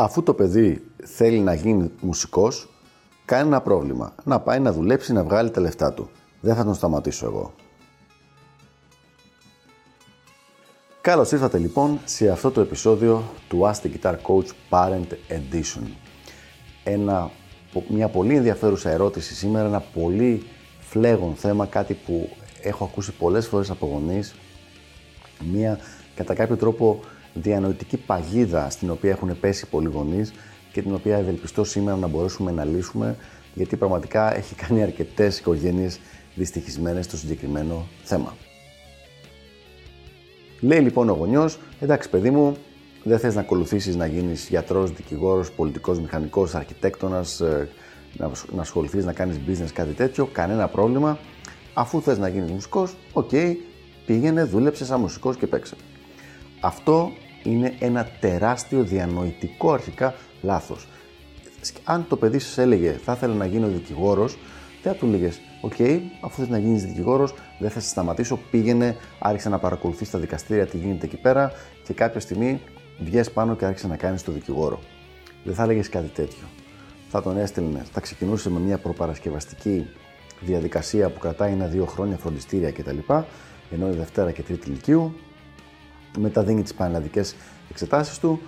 Αφού το παιδί θέλει να γίνει μουσικός, κάνει ένα πρόβλημα. Να πάει να δουλέψει, να βγάλει τα λεφτά του. Δεν θα τον σταματήσω εγώ. Καλώς ήρθατε λοιπόν σε αυτό το επεισόδιο του Ask the Guitar Coach Parent Edition. Ένα, μια πολύ ενδιαφέρουσα ερώτηση σήμερα, ένα πολύ φλέγον θέμα, κάτι που έχω ακούσει πολλές φορές από γονείς, μια κατά κάποιο τρόπο διανοητική παγίδα στην οποία έχουν πέσει πολλοί γονείς και την οποία ευελπιστώ σήμερα να μπορέσουμε να λύσουμε, γιατί πραγματικά έχει κάνει αρκετές οικογένειες δυστυχισμένες στο συγκεκριμένο θέμα. Λέει λοιπόν ο γονιός, εντάξει παιδί μου, δεν θες να ακολουθήσεις να γίνεις γιατρός, δικηγόρος, πολιτικός, μηχανικός, αρχιτέκτονας, ε, να, να ασχοληθείς να κάνεις business, κάτι τέτοιο, κανένα πρόβλημα. Αφού θες να γίνεις μουσικός, OK, okay, πήγαινε, δούλεψε σαν μουσικός και παίξε. Αυτό είναι ένα τεράστιο διανοητικό αρχικά λάθος. Αν το παιδί σας έλεγε θα ήθελα να γίνω δικηγόρος, δεν θα του έλεγες OK, okay, αφού θες να γίνεις δικηγόρος, δεν θα σε σταματήσω. Πήγαινε, άρχισε να παρακολουθείς τα δικαστήρια τι γίνεται εκεί πέρα και κάποια στιγμή βγες πάνω και άρχισε να κάνεις το δικηγόρο. Δεν θα έλεγες κάτι τέτοιο. Θα τον έστελνες, θα ξεκινούσε με μια προπαρασκευαστική διαδικασία που κρατάει ένα-δύο χρόνια φροντιστήρια κτλ. Ενώ η Δευτέρα και Τρίτη Λυκείου μετά δίνει τις πανελλαδικές εξετάσεις του.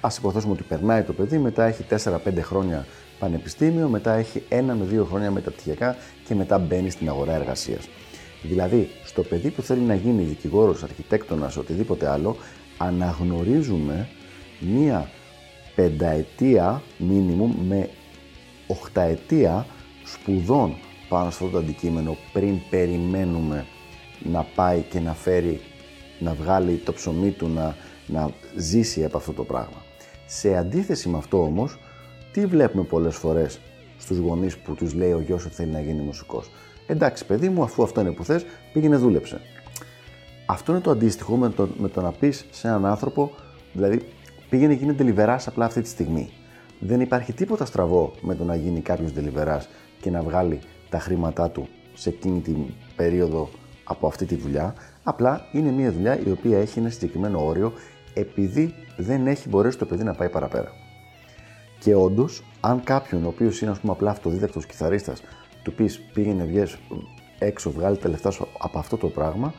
Α υποθέσουμε ότι περνάει το παιδί, μετά έχει 4-5 χρόνια πανεπιστήμιο, μετά έχει 1 με 2 χρόνια μεταπτυχιακά και μετά μπαίνει στην αγορά εργασίας. Δηλαδή, στο παιδί που θέλει να γίνει δικηγόρος, αρχιτέκτονας, οτιδήποτε άλλο, αναγνωρίζουμε μία πενταετία μίνιμουμ με οχταετία σπουδών πάνω σε αυτό το αντικείμενο πριν περιμένουμε να πάει και να φέρει να βγάλει το ψωμί του, να, να ζήσει από αυτό το πράγμα. Σε αντίθεση με αυτό όμως, τι βλέπουμε πολλές φορές στους γονείς που τους λέει ο γιος ότι θέλει να γίνει μουσικός; Εντάξει παιδί μου, αφού αυτό είναι που θες, πήγαινε δούλεψε. Αυτό είναι το αντίστοιχο με το, με το να πεις σε έναν άνθρωπο, δηλαδή πήγαινε γίνει τελιβεράς απλά αυτή τη στιγμή. Δεν υπάρχει τίποτα στραβό με το να γίνει κάποιος τελιβεράς και να βγάλει τα χρήματά του σε εκείνη την περίοδο από αυτή τη δουλειά. Απλά είναι μια δουλειά η οποία έχει ένα συγκεκριμένο όριο επειδή δεν έχει μπορέσει το παιδί να πάει παραπέρα. Και όντως, αν κάποιον ο οποίος είναι ας πούμε, απλά αυτοδίδακτος κιθαρίστας του πεις πήγαινε βγες έξω, βγάλει τα λεφτά σου από αυτό το πράγμα,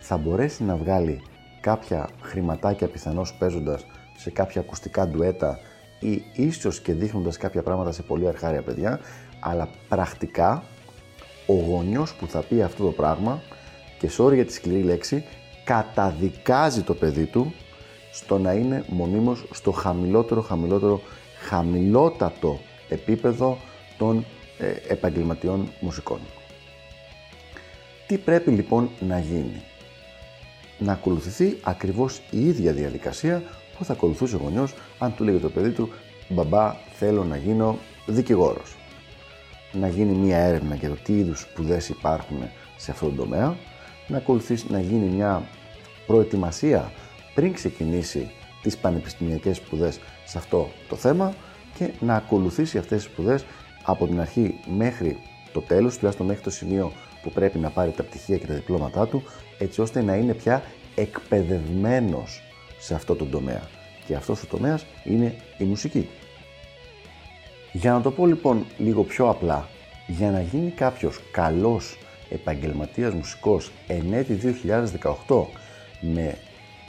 θα μπορέσει να βγάλει κάποια χρηματάκια πιθανώς παίζοντας σε κάποια ακουστικά ντουέτα ή ίσως και δείχνοντας κάποια πράγματα σε πολύ αρχάρια παιδιά, αλλά πρακτικά ο γονιός που θα πει αυτό το πράγμα και sorry για τη σκληρή λέξη, καταδικάζει το παιδί του στο να είναι μονίμως στο χαμηλότερο, χαμηλότερο, χαμηλότατο επίπεδο των ε, επαγγελματιών μουσικών. Τι πρέπει λοιπόν να γίνει; Να ακολουθηθεί ακριβώς η ίδια διαδικασία που θα ακολουθούσε ο γονιός αν του λέγει το παιδί του «Μπαμπά, θέλω να γίνω δικηγόρος». Να γίνει μία έρευνα για το τι είδους σπουδές υπάρχουν σε αυτόν τον τομέα, να ακολουθήσει να γίνει μια προετοιμασία πριν ξεκινήσει τις πανεπιστημιακές σπουδές σε αυτό το θέμα και να ακολουθήσει αυτές τις σπουδές από την αρχή μέχρι το τέλος, τουλάχιστον μέχρι το σημείο που πρέπει να πάρει τα πτυχία και τα διπλώματά του, έτσι ώστε να είναι πια εκπαιδευμένος σε αυτό το τομέα. Και αυτός ο τομέας είναι η μουσική. Για να το πω λοιπόν λίγο πιο απλά, για να γίνει κάποιος καλός επαγγελματίας μουσικός εν έτη 2018 με,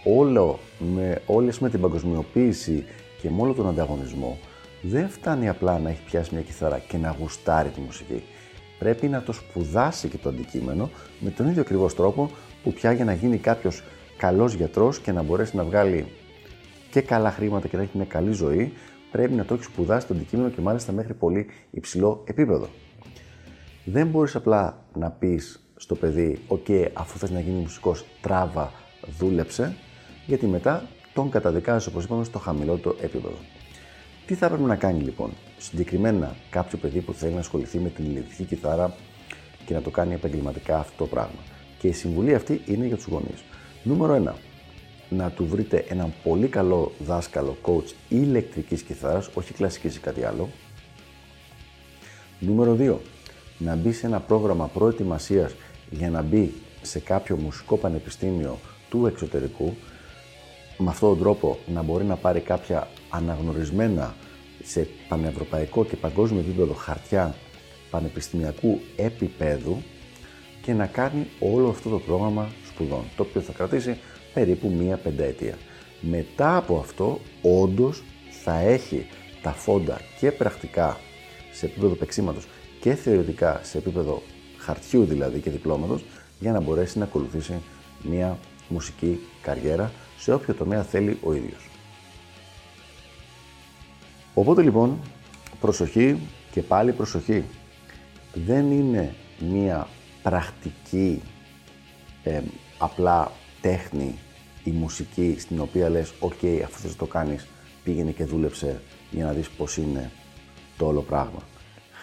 όλο, με όλη με την παγκοσμιοποίηση και με όλο τον ανταγωνισμό δεν φτάνει απλά να έχει πιάσει μια κιθάρα και να γουστάρει τη μουσική. Πρέπει να το σπουδάσει και το αντικείμενο με τον ίδιο ακριβώς τρόπο που πια για να γίνει κάποιος καλός γιατρός και να μπορέσει να βγάλει και καλά χρήματα και να έχει μια καλή ζωή, πρέπει να το έχει σπουδάσει το αντικείμενο και μάλιστα μέχρι πολύ υψηλό επίπεδο. Δεν μπορείς απλά να πεις στο παιδί, OK, αφού θες να γίνει μουσικός, τράβα, δούλεψε, γιατί μετά τον καταδικάζεις, όπως είπαμε, στο χαμηλό του επίπεδο. Τι θα έπρεπε να κάνει λοιπόν, συγκεκριμένα κάποιο παιδί που θέλει να ασχοληθεί με την ηλεκτρική κιθάρα και να το κάνει επαγγελματικά αυτό το πράγμα. Και η συμβουλή αυτή είναι για τους γονείς. Νούμερο 1. Να του βρείτε έναν πολύ καλό δάσκαλο, coach ηλεκτρικής κιθάρας, όχι κλασικής ή κάτι άλλο. Νούμερο 2. Να μπει σε ένα πρόγραμμα προετοιμασίας για να μπει σε κάποιο μουσικό πανεπιστήμιο του εξωτερικού, με αυτόν τον τρόπο να μπορεί να πάρει κάποια αναγνωρισμένα σε πανευρωπαϊκό και παγκόσμιο επίπεδο χαρτιά πανεπιστημιακού επίπεδου και να κάνει όλο αυτό το πρόγραμμα σπουδών, το οποίο θα κρατήσει περίπου μία πενταετία. Μετά από αυτό, όντως θα έχει τα φόντα και πρακτικά σε επίπεδο παίξήματος και θεωρητικά σε επίπεδο χαρτιού δηλαδή και διπλώματος για να μπορέσει να ακολουθήσει μία μουσική καριέρα σε όποιο τομέα θέλει ο ίδιος. Οπότε λοιπόν, προσοχή και πάλι προσοχή. Δεν είναι μία πρακτική ε, απλά τέχνη η μουσική στην οποία λες «ΟΚ, αφού θες το κάνεις, πήγαινε και δούλεψε για να δεις πώς είναι το όλο πράγμα».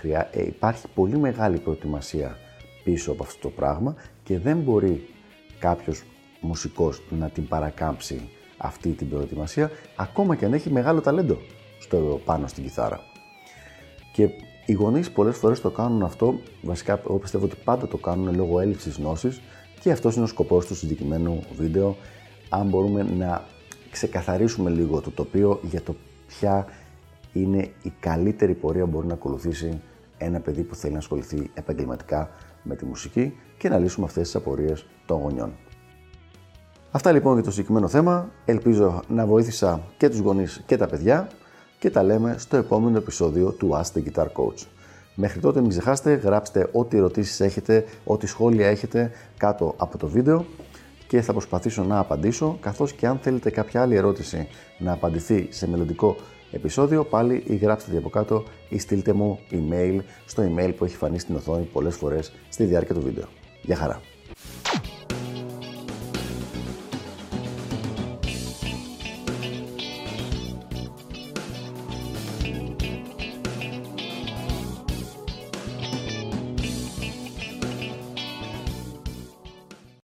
Χρειά, ε, υπάρχει πολύ μεγάλη προετοιμασία πίσω από αυτό το πράγμα και δεν μπορεί κάποιος μουσικός να την παρακάμψει αυτή την προετοιμασία ακόμα και αν έχει μεγάλο ταλέντο στο, πάνω στην κιθάρα. Και οι γονείς πολλές φορές το κάνουν αυτό, βασικά εγώ πιστεύω ότι πάντα το κάνουν λόγω έλλειψης γνώσης και αυτός είναι ο σκοπός του συγκεκριμένου βίντεο αν μπορούμε να ξεκαθαρίσουμε λίγο το τοπίο για το ποια είναι η καλύτερη πορεία που μπορεί να ακολουθήσει ένα παιδί που θέλει να ασχοληθεί επαγγελματικά με τη μουσική και να λύσουμε αυτές τις απορίες των γονιών. Αυτά λοιπόν για το συγκεκριμένο θέμα. Ελπίζω να βοήθησα και τους γονείς και τα παιδιά και τα λέμε στο επόμενο επεισόδιο του Ask the Guitar Coach. Μέχρι τότε μην ξεχάσετε, γράψτε ό,τι ερωτήσεις έχετε, ό,τι σχόλια έχετε κάτω από το βίντεο και θα προσπαθήσω να απαντήσω, καθώς και αν θέλετε κάποια άλλη ερώτηση να απαντηθεί σε μελλοντικό επεισόδιο, πάλι ή γράψτε τη από κάτω ή στείλτε μου email στο email που έχει φανεί στην οθόνη πολλές φορές στη διάρκεια του βίντεο. Γεια χαρά!